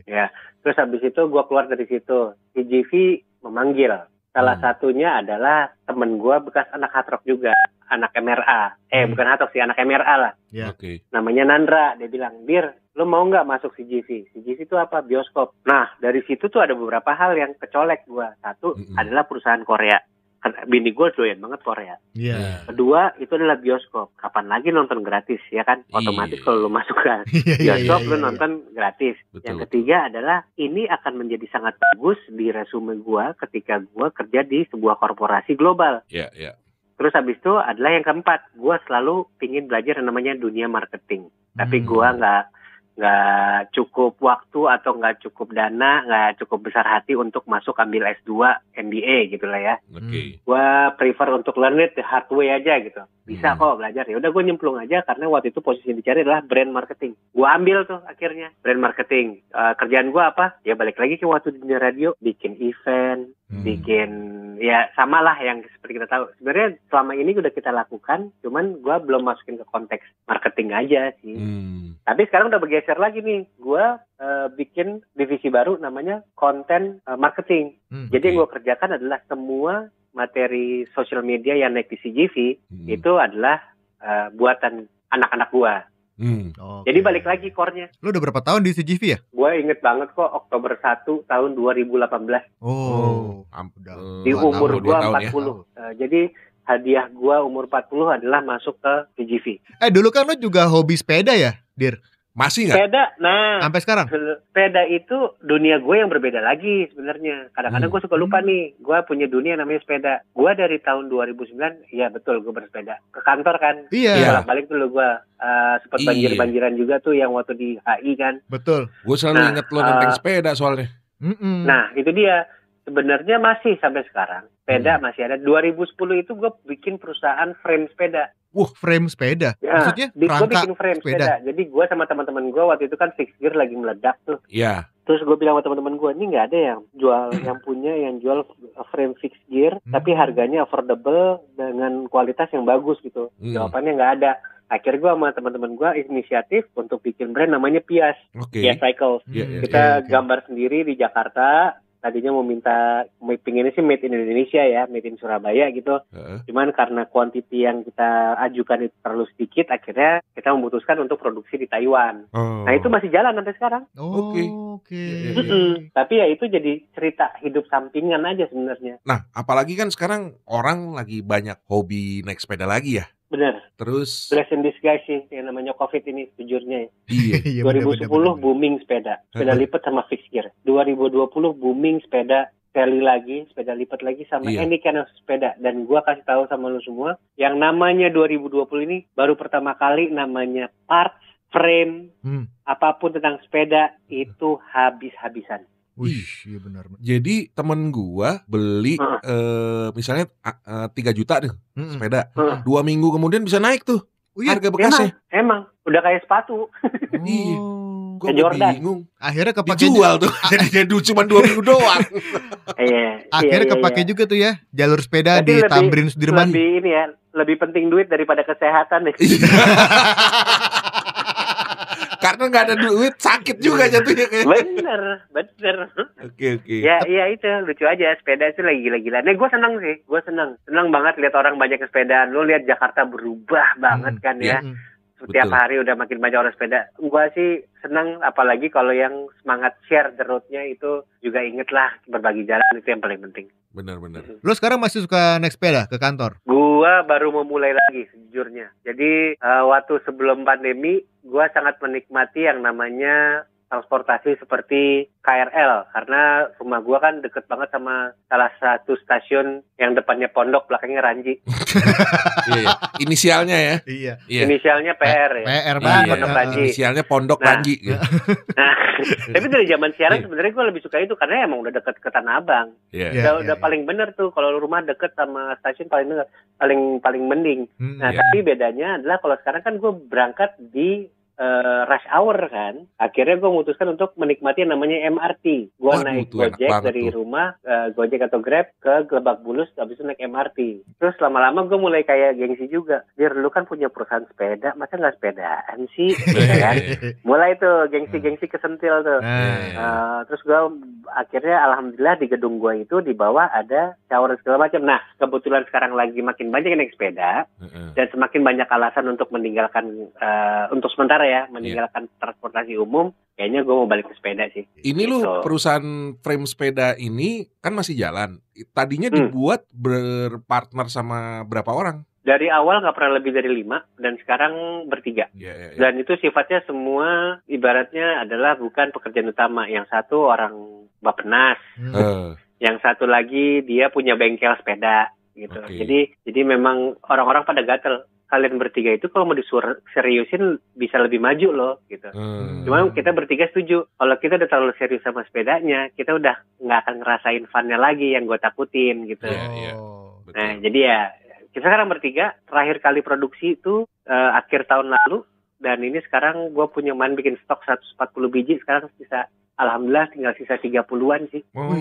Terus habis itu gue keluar dari situ. CGV memanggil. Salah Hmm. satunya adalah temen gue bekas anak hard rock juga. Anak MRA. Eh Hmm. bukan hard rock sih, anak MRA lah. Ya. Oke. Namanya Nandra. Dia bilang, Dir, lo mau nggak masuk CGV? CGV itu apa? Bioskop. Nah, dari situ tuh ada beberapa hal yang kecolek gue. Satu Mm-mm. adalah perusahaan Korea. Bini gue doyan banget Korea. Iya. Kedua, itu adalah bioskop. Kapan lagi nonton gratis, ya kan? Otomatis Iya. kalau lo masuk ke *laughs* Iya, iya, iya, bioskop iya, lu iya. nonton gratis. Betul. Yang ketiga adalah ini akan menjadi sangat bagus di resume gua ketika gua kerja di sebuah korporasi global. Iya, iya. Terus habis itu adalah yang keempat, gua selalu pingin belajar yang namanya dunia marketing. Tapi Hmm. gua nggak nggak cukup waktu atau nggak cukup dana, nggak cukup besar hati untuk masuk ambil S2 MBA gitu lah ya. Oke. Gua prefer untuk learn it the hard way aja gitu. Bisa Hmm. kok belajar ya. Udah gue nyemplung aja karena waktu itu posisi yang dicari adalah brand marketing. Gua ambil tuh akhirnya brand marketing. Eh, kerjaan gua apa? Ya balik lagi ke waktu di dunia radio, bikin event, Hmm. bikin ya sama lah yang seperti kita tahu. Sebenarnya selama ini udah kita lakukan, cuman gua belum masukin ke konteks marketing aja sih. Hmm. Tapi sekarang udah bergeser lagi nih. Gua eh, bikin divisi baru namanya konten eh, marketing. Hmm. Jadi yang Oke. gue kerjakan adalah semua materi sosial media yang naik di CGV Hmm. itu adalah eh, buatan anak-anak gua. Hmm. Oke. Jadi balik lagi core-nya. Lu udah berapa tahun di CGV ya? Gue inget banget kok Oktober 1 tahun 2018 Oh. udah. eh, di umur dua gua tahun ya. 40. Eh, jadi hadiah gua umur 40 adalah masuk ke CGV. Eh dulu kan lu juga hobi sepeda ya, Dir? Masih nggak? Sepeda, nah Sampai sekarang? sepeda itu dunia gue yang berbeda lagi sebenarnya. Kadang-kadang Hmm. gue suka lupa nih, gue punya dunia namanya sepeda. Gue dari tahun 2009, ya betul gue bersepeda ke kantor kan. Iya, Iya. Bolak-balik dulu gue uh, sempat Iya. banjir-banjiran juga tuh yang waktu di HI kan. betul. Gue selalu Nah, inget lo nenteng eh, sepeda soalnya. Mm-mm. Nah itu dia. Sebenarnya masih sampai sekarang sepeda Hmm. masih ada. 2010 itu gue bikin perusahaan frame sepeda. Wah, frame sepeda. Ya, Maksudnya di, gue rangka bikin frame sepeda. sepeda. Jadi gue sama teman-teman gue waktu itu kan fixed gear lagi meledak tuh. Iya. Terus gue bilang sama teman-teman gue, ini nggak ada yang jual, *clears throat* yang punya yang jual frame fixed gear, Hmm. tapi harganya affordable dengan kualitas yang bagus gitu. Hmm. Jawabannya nggak ada. Akhirnya gue sama teman-teman gue inisiatif untuk bikin brand namanya Pias, Oke. Pias Cycle. Iya, Hmm, iya. Kita oke, oke. gambar sendiri di Jakarta. Tadinya mau minta, mau pinginnya sih made in Indonesia ya, made in Surabaya gitu. Heeh. Cuman karena kuantiti yang kita ajukan itu terlalu sedikit, akhirnya kita memutuskan untuk produksi di Taiwan. Oh. Nah itu masih jalan sampai sekarang. Oh, Oke. Oke. Iya, iya, iya. Mm-mm. Tapi ya itu jadi cerita hidup sampingan aja sebenarnya. Nah, apalagi kan sekarang orang lagi banyak hobi naik sepeda lagi ya. Bener, Terus bless in disguise sih yang namanya COVID ini sejujurnya. ya. iya. *laughs* Iya, bener, 2010 bener, bener, bener. booming sepeda, sepeda lipat sama fixed gear. 2020 booming sepeda sekali lagi, sepeda lipat lagi sama Iya. any kind of sepeda. Dan gua kasih tahu sama lu semua, yang namanya 2020 ini baru pertama kali namanya parts, frame, Hmm. apa pun tentang sepeda itu habis-habisan. Wih, iya benar. Jadi temen gua beli Heeh. eh, misalnya eh, 3 juta deh Mm-mm. sepeda. Heeh. Dua minggu kemudian bisa naik tuh Oh, iya. harga bekasnya. Emang, udah kayak sepatu. *laughs* Iya. Oh. Jordan. bingung. Akhirnya kepake Dijual tuh. *laughs* Jadi jadi cuma dua minggu doang. *laughs* Iya. Akhirnya iya, iya, kepake iya. juga tuh ya jalur sepeda di lebih- Tamrin Sudirman. Lebih ini ya, lebih penting duit daripada kesehatan nih. Iya. Karena nggak ada duit sakit juga jatuhnya kayak. bener, bener. Oke oke. Ya, iya itu lucu aja. Sepeda itu lagi gila-gila. Nih gue seneng sih, gue seneng, seneng banget lihat orang banyak sepedaan. Lu lihat Jakarta berubah banget Hmm, kan ya. Mm. Setiap betul. hari udah makin banyak orang sepeda. Gue sih seneng, apalagi kalau yang semangat share the road-nya itu juga inget lah berbagi jalan itu yang paling penting. Benar-benar. Lu sekarang masih suka naik sepeda ke kantor? Gua baru memulai lagi sejujurnya. Jadi eh, waktu sebelum pandemi, gua sangat menikmati yang namanya transportasi seperti KRL karena rumah gua kan deket banget sama salah satu stasiun yang depannya pondok belakangnya Ranji. Iya, iya. Inisialnya ya. Iya. Iya. Inisialnya PR ya. PR Iya, banget. Pondok Heeh. Ranji. Inisialnya Pondok Nah. Ranji. gitu. *laughs* Nah, tapi dari zaman siaran Iya. sebenarnya gua lebih suka itu karena emang udah deket ke Tanah Abang. Iya. Iya. udah udah paling bener tuh kalau rumah deket sama stasiun paling bener, paling paling mending. Mm. Nah, Iya. tapi bedanya adalah kalau sekarang kan gue berangkat di eh, rush hour kan. Akhirnya gue memutuskan untuk menikmati yang namanya MRT. Gue Waduh, naik Gojek dari tuh. rumah, eh, Gojek atau Grab ke Lebak Bulus, habis itu naik MRT. Terus lama-lama gue mulai kayak gengsi juga. Dir, lu kan punya perusahaan sepeda, masa nggak sepedaan sih? *laughs* Gitu kan. Mulai tuh gengsi-gengsi kesentil tuh. Eh, terus gue akhirnya alhamdulillah di gedung gue itu di bawah ada shower segala macam. Nah kebetulan sekarang lagi makin banyak yang naik sepeda dan semakin banyak alasan untuk meninggalkan eh, untuk sementara ya meninggalkan transportasi umum. Kayaknya gue mau balik ke sepeda sih. Ini lu Gitu. perusahaan frame sepeda ini kan masih jalan. Tadinya Hmm. dibuat berpartner sama berapa orang? Dari awal nggak pernah lebih dari lima dan sekarang bertiga. Iya, iya, iya. Dan itu sifatnya semua ibaratnya adalah bukan pekerjaan utama. Yang satu orang bapenas, mm. Eh, yang satu lagi dia punya bengkel sepeda gitu. Oke. Jadi jadi memang orang-orang pada gatel. Kalian bertiga itu kalau mau disuruh seriusin bisa lebih maju loh gitu. eh. Cuma kita bertiga setuju. Kalau kita udah terlalu serius sama sepedanya, kita udah nggak akan ngerasain funnya lagi yang gue takutin gitu. Iya, iya. Oh. Betul. Nah jadi ya kita sekarang bertiga terakhir kali produksi itu eh, akhir tahun lalu dan ini sekarang gue punya man bikin stok 140 biji sekarang sisa alhamdulillah tinggal sisa 30-an sih Oh.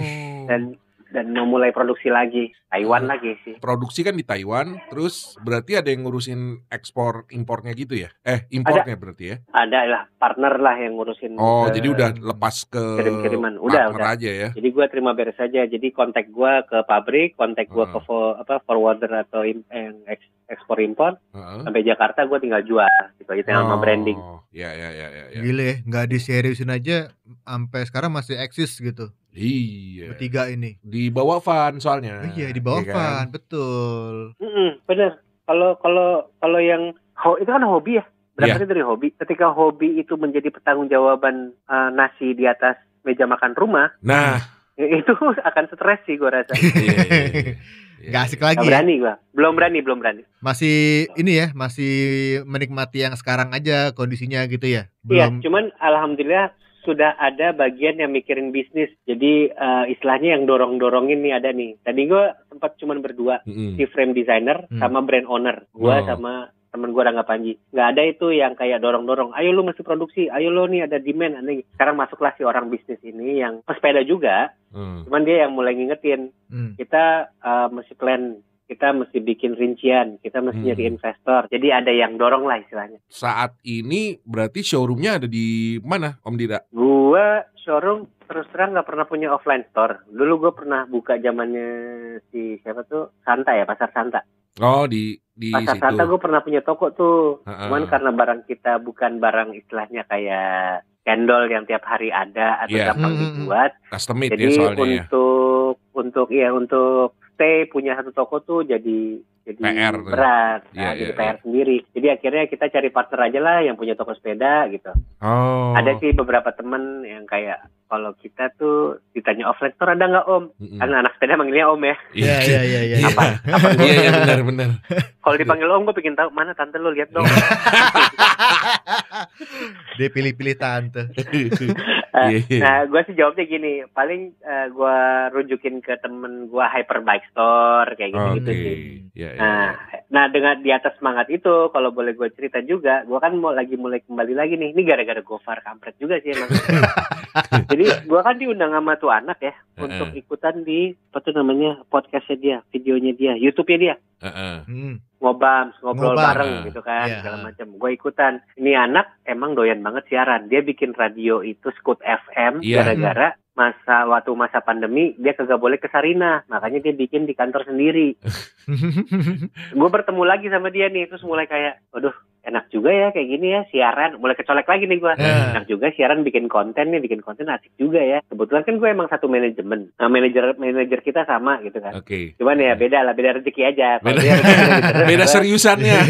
dan dan mau mulai produksi lagi Taiwan Hmm. lagi sih Produksi kan di Taiwan, terus berarti ada yang ngurusin ekspor impornya gitu ya? Eh, impornya berarti ya? ada lah partner lah yang ngurusin Oh, eh, jadi udah lepas ke kirim-kiriman. Udah, partner udah. aja ya? jadi gue terima beres saja jadi kontak gue ke pabrik kontak gue Hmm. ke fo- apa forwarder atau im- yang eks- ekspor impor Heeh. sampai Jakarta gue tinggal jual gitu itu sama Oh, branding Ya, ya, ya, ya. ya. Gile, ya, nggak diseriusin aja sampai sekarang masih eksis gitu. Iya. Bertiga ini. Di bawah Van soalnya. Oh iya di bawah Iya kan? Van, betul. Mm-mm, bener kalau kalau kalau yang ho- itu kan hobi ya Iya. berarti dari hobi ketika hobi itu menjadi pertanggungjawaban eh, nasi di atas meja makan rumah Nah, ya *laughs* itu akan stres sih gue rasa *laughs* iya, iya, iya, *laughs* iya. Gak asik Gak lagi ya. berani gue belum berani belum berani Masih ini ya, masih menikmati yang sekarang aja kondisinya gitu ya. Iya, Belum cuman alhamdulillah sudah ada bagian yang mikirin bisnis. Jadi eh, istilahnya yang dorong-dorongin nih ada nih. Tadi gue sempat cuman berdua, Mm-mm. si frame designer Hmm. sama brand owner. Gue Oh. sama temen gue Rangga Panji. Nggak ada itu yang kayak dorong-dorong. Ayo lu mesti produksi. Ayo lu nih ada demand. Ada- Sekarang masuklah si orang bisnis ini yang pesepeda juga. Hmm. Cuman dia yang mulai ngingetin. Hmm. Kita eh, mesti plan. Kita mesti bikin rincian. Kita mesti Hmm. nyari investor. Jadi ada yang dorong lah istilahnya. Saat ini berarti showroomnya ada di mana, Om Dida? Gua showroom terus terang nggak pernah punya offline store. Dulu gue pernah buka zamannya si siapa tuh Santa ya pasar Santa. Oh, di di Pasar situ. Santa gue pernah punya toko tuh. Heeh. Cuman karena barang kita bukan barang istilahnya kayak candle yang tiap hari ada atau Iya. gampang Hmm, hmm, hmm. dibuat. custom made Jadi ya soalnya ya. untuk untuk ya untuk stay punya satu toko tuh jadi jadi PR tuh. berat. Iya, Nah, iya, jadi PR sendiri. Jadi akhirnya kita cari partner aja lah yang punya toko sepeda gitu. Oh. Ada sih beberapa temen yang kayak kalau kita tuh ditanya offline store ada nggak om? Mm-mm. Kan anak sepeda manggilnya om ya. Iya iya iya iya. Iya. Iya, iya benar benar. Kalau dipanggil om gue pengen tahu mana tante lu lihat dong. *laughs* Dia pilih-pilih tante. Iya, iya. nah gue sih jawabnya gini, paling gue rujukin ke temen gue Hyperbike Store kayak gitu gitu Oke. sih. Ya, Nah, nah dengan di atas semangat itu, kalau boleh gue cerita juga, gue kan mau lagi mulai kembali lagi nih. Ini gara-gara Gofar kampret juga sih emang. *laughs* Jadi *laughs* gue kan diundang sama tuh anak ya untuk ikutan di apa tuh namanya podcastnya dia, videonya dia, YouTube-nya dia. Heeh. Hmm. Ngobam, ngobrol Ngobam. bareng Ah, gitu kan, iya. segala macam. Gue ikutan. Ini anak emang doyan banget siaran. Dia bikin radio itu Scoot FM Iya. gara-gara masa waktu masa pandemi dia kagak boleh ke Sarina, makanya dia bikin di kantor sendiri. *laughs* Gue bertemu lagi sama dia nih, terus mulai kayak, waduh enak juga ya kayak gini ya siaran. Mulai kecolek lagi nih gue. Eh. Enak juga siaran bikin konten nih, bikin konten asik juga ya. Kebetulan kan gue emang satu manajemen. Nah, manajer manajer kita sama gitu kan. Oke. Cuman ya beda lah, beda rezeki aja. Kalau Beda- dia *laughs* Beda seriusannya. *laughs*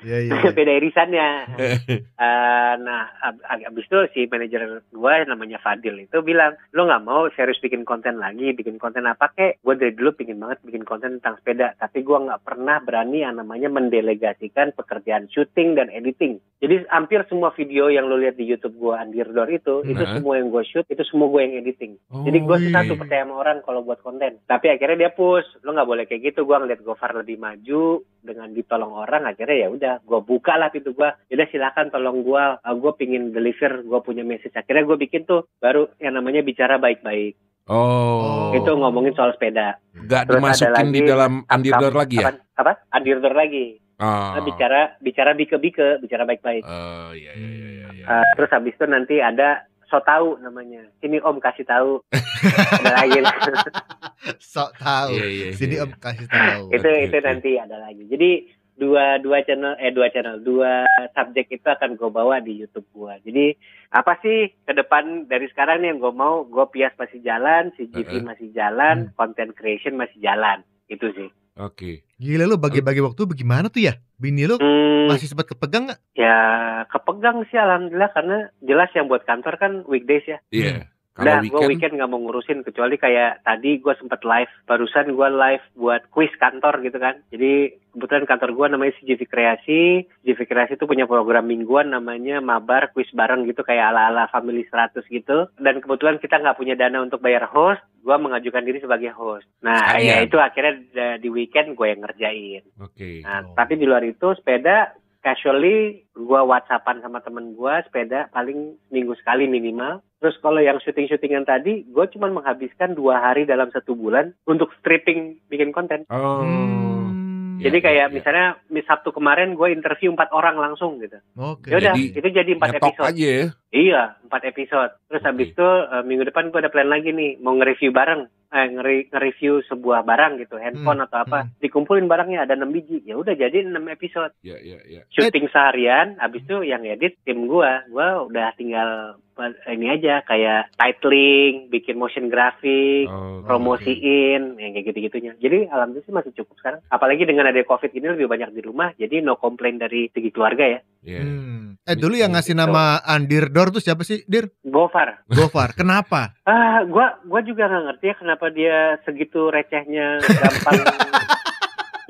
Iya iya. beda irisannya. *laughs* Eh, nah, ab- ab- abis itu si manajer gue namanya Fadil itu bilang, lo nggak mau serius bikin konten lagi, bikin konten apa kek? Gue dari dulu pingin banget bikin konten tentang sepeda, tapi gue nggak pernah berani yang namanya mendelegasikan pekerjaan syuting dan editing. Jadi hampir semua video yang lo lihat di YouTube gue Andirdor itu, itu Nah. semua yang gue shoot, itu semua gue yang editing. Jadi gue Oh, susah iya. percaya sama orang kalau buat konten. Tapi akhirnya dia push, lo nggak boleh kayak gitu. Gue ngeliat Gofar lebih maju dengan ditolong orang. Akhirnya ya udah, gue buka lah pintu gue. Udah silakan tolong gue. gue pingin deliver, gue punya message. Akhirnya gue bikin tuh baru yang namanya bicara baik-baik. Oh. Itu ngomongin soal sepeda. Nggak Terus dimasukin di lagi, dalam Andirdor lagi ya? Apa? Andirdor lagi. Oh. Nah, bicara bicara bike-bike, bicara baik-baik. Oh, iya iya iya iya. Eh, terus habis itu nanti ada so tahu namanya. Sini Om kasih tahu. ada lagi. *laughs* Sok tahu. Iya, iya, Sini iya. Om kasih tahu. itu itu nanti ada lagi. Jadi dua dua channel eh dua channel dua subjek itu akan gue bawa di YouTube gue. Jadi apa sih ke depan dari sekarang nih yang gue mau gue pias masih jalan, si GV masih jalan, content creation masih jalan. Itu sih. Oke. Gila lu bagi-bagi waktu bagaimana tuh ya? Bini lu Hmm, masih sempat kepegang nggak? ya kepegang sih alhamdulillah karena jelas yang buat kantor kan weekdays ya. Iya. Udah, Kalau gue weekend, weekend nggak mau ngurusin kecuali kayak tadi gue sempet live, barusan gue live buat quiz kantor gitu kan. Jadi kebetulan kantor gue namanya CGV Kreasi. CGV Kreasi itu punya program mingguan namanya Mabar Quiz bareng gitu kayak ala-ala Family 100 gitu. Dan kebetulan kita nggak punya dana untuk bayar host, gue mengajukan diri sebagai host. Nah, Sekalian. ya itu akhirnya di weekend gue yang ngerjain. Oke. Nah, Oh. tapi di luar itu sepeda casually gua whatsappan sama temen gua sepeda paling minggu sekali minimal. Terus kalau yang syuting-syutingan tadi, gue cuma menghabiskan dua hari dalam satu bulan untuk stripping bikin konten. Oh. Hmm. Jadi iya, kayak iya. misalnya mis- Sabtu kemarin gue interview empat orang langsung gitu. Oke. Ya udah, Jadi, itu jadi empat episode. aja ya. Iya, empat episode. Terus habis itu eh, minggu depan gue ada plan lagi nih, mau nge-review bareng. Eh, nge- nge-review sebuah barang gitu, handphone Hmm, atau apa. hmm. Dikumpulin barangnya ada 6 biji. Ya udah jadi 6 episode. Iya, iya, iya. Syuting seharian, habis itu yang edit tim gua. Gua udah tinggal eh, ini aja kayak titling, bikin motion grafik, Oh, promosiin, yang kayak gitu-gitunya. Jadi alhamdulillah sih masih cukup sekarang. Apalagi dengan ada covid ini lebih banyak di rumah, jadi no complain dari segi keluarga ya. Iya. Hmm. Eh dulu yang ngasih nama Andirdor tuh siapa sih? Dir? Gofar. Gofar. Kenapa? *laughs* Ah, gua gua juga nggak ngerti ya kenapa dia segitu recehnya gampang *laughs*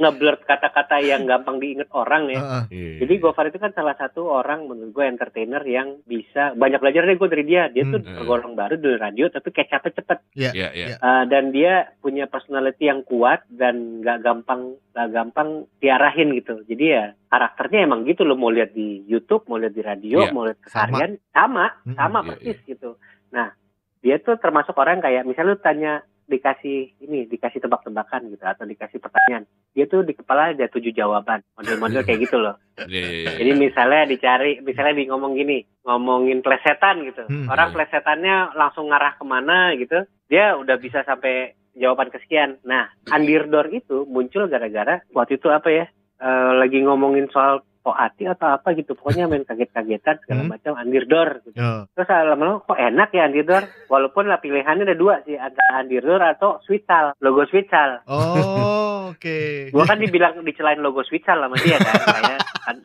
ngeblur kata-kata yang gampang diinget orang ya. Heeh. Iya. Jadi Gofar itu kan salah satu orang menurut gue entertainer yang bisa banyak belajar deh gue dari dia. Dia tuh Hmm. tergolong baru di radio tapi kecapnya cepet. Iya, iya. Iya. Uh, dan dia punya personality yang kuat dan nggak gampang nggak gampang diarahin gitu. Jadi ya karakternya emang gitu lo mau lihat di YouTube, mau lihat di radio, Iya. mau lihat Sama. keseharian sama Hmm, sama iya, persis gitu. Nah dia tuh termasuk orang kayak misalnya lu tanya dikasih ini dikasih tebak-tebakan gitu atau dikasih pertanyaan. Dia tuh di kepala ada tujuh jawaban model-model kayak gitu loh. *laughs* Iya, iya, iya. jadi misalnya dicari misalnya di ngomong gini ngomongin plesetan gitu. Hmm. orang plesetannya langsung ngarah ke mana gitu dia udah bisa sampai jawaban kesekian. Nah andirdor itu muncul gara-gara waktu itu apa ya eh, lagi ngomongin soal poati atau apa gitu pokoknya main kaget-kagetan segala Hmm. macam andirdor gitu. Oh. terus lama-lama kok enak ya andirdor walaupun lah pilihannya ada dua sih antara andirdor atau switzal logo switzal Oh, *laughs* oke. gua kan dibilang dicelain logo switzal sama dia kan *laughs* kayak an-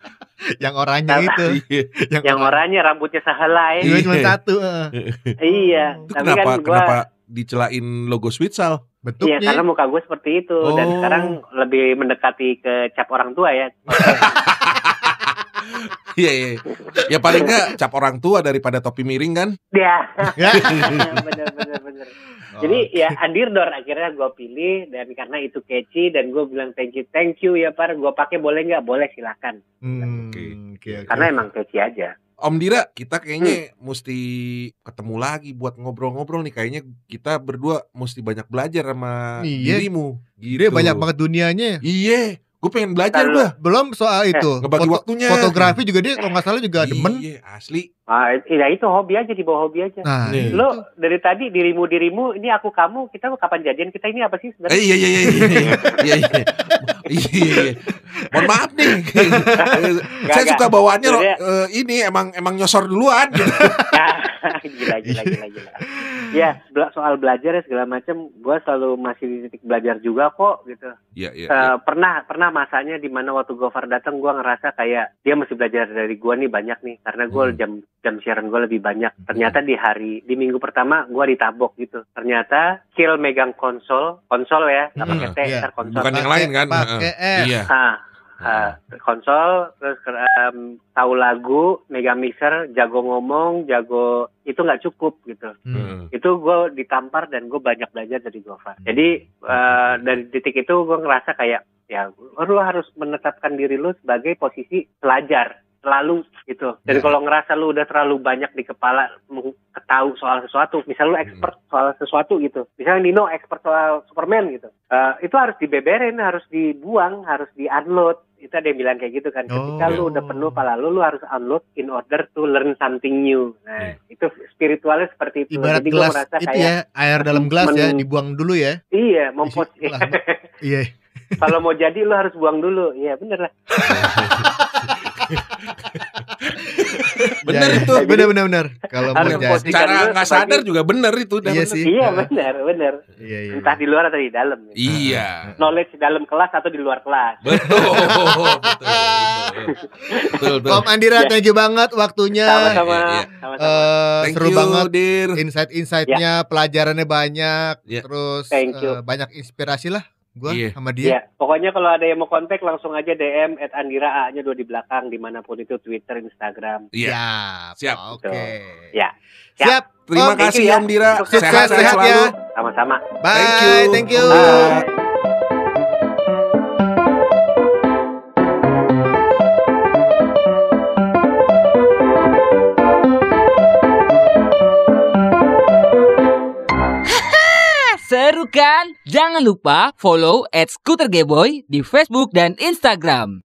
Yang oranye Sama. itu. Iya. yang oranye rambutnya sehelai Iya cuma satu. heeh. *laughs* iya Itu tapi kenapa kan gua kenapa dicelain logo Switzal? Bentuknya. Iya, karena muka gue seperti itu dan Oh. sekarang lebih mendekati ke cap orang tua ya. Iya, iya. Ya paling enggak cap orang tua daripada topi miring kan? Ya, Ya. *laughs* bener bener bener. Jadi ya Andirdor akhirnya gue pilih dan karena itu catchy dan gue bilang thank you thank you ya par gue pakai boleh nggak boleh silakan Hmm, Oke. oke, oke. karena emang catchy aja. Om Dira, kita kayaknya mesti ketemu lagi buat ngobrol-ngobrol nih. Kayaknya kita berdua mesti banyak belajar sama Iya. dirimu. Gitu. dia banyak banget dunianya. Iya, gue pengen belajar gua. Belum soal itu. Ngebagi Foto- waktunya. Fotografi juga dia kalau nggak salah juga demen. Iya, asli. Ah, ya itu hobi aja dibawa hobi aja. Nah, Nih. itu. Lo dari tadi dirimu dirimu ini aku kamu kita kapan jadian kita ini apa Eh, sih sebenarnya? iya, iya, iya, iya, iya, iya, iya, iya. Mohon maaf nih. *laughs* Saya Nggak, suka bawaannya loh, Sebenarnya- eh, ini emang emang nyosor duluan. Gitu. *laughs* gila gila gila gila. Ya soal belajar ya segala macam, gue selalu masih di titik belajar juga kok gitu. Iya, iya. Eh, iya. pernah pernah masanya di mana waktu Gofar datang gue ngerasa kayak dia masih belajar dari gue nih banyak nih karena gue Hmm. jam jam siaran gue lebih banyak ternyata di hari di minggu pertama gue ditabok gitu ternyata kill megang konsol konsol ya nggak Hmm, pakai T ntar konsol Bukan yang lain kan? Pakai. S. Iya. Ah, ah, konsol terus em, tahu lagu mega mixer jago ngomong jago itu nggak cukup gitu Hmm. Itu gue ditampar dan gue banyak belajar dari Gofar. Jadi eh, dari titik itu gue ngerasa kayak ya lu harus menetapkan diri lu sebagai posisi pelajar selalu gitu. Dan Ya. kalau ngerasa lu udah terlalu banyak di kepala meng- tahu soal sesuatu, misal lu expert soal sesuatu gitu. Misalnya Nino expert soal Superman gitu. Eh, itu harus dibeberin, harus dibuang, harus di-unload. Itu ada yang bilang kayak gitu kan. Ketika Oh. lu udah penuh pala lu, lu harus unload in order to learn something new. Nah, itu spiritualnya seperti itu. Ibarat Jadi gelas merasa itu kayak ya, air dalam *laughs* gelas ya, dibuang dulu ya. iya, mempos. *laughs* Iya. kalau mau jadi lu harus buang dulu. Iya, bener lah. *laughs* Bener Ya, itu. ya. Bener bener bener. Kalau mau jadi. Cara nggak sadar juga bener itu. Iya bener. sih. Iya, bener, bener. Iya iya. Entah di luar atau di dalam. Iya. Knowledge di dalam kelas atau di luar kelas. Betul. *laughs* Betul. Betul. betul. Om Andira, Ya. thank you banget waktunya. Sama-sama. iya, iya. Sama-sama. Eh, Thank seru you, banget Dir. insight-insightnya, pelajarannya banyak, Ya. terus Thank you. eh, banyak inspirasi lah gua Iya. sama dia. Iya, pokoknya kalau ada yang mau kontak langsung aja DM at Andira A-nya dua di belakang di mana pun itu Twitter, Instagram. Iya. Siap. Siap. Oke. Ya. Siap. Terima Om, thank kasih you ya. Om Dira. Sukses, sehat Sehat-sehat ya. selalu. Sama-sama. Bye. Thank you. Thank you. Bye. Seru kan? Jangan lupa follow at Scooter Gayboy di Facebook dan Instagram.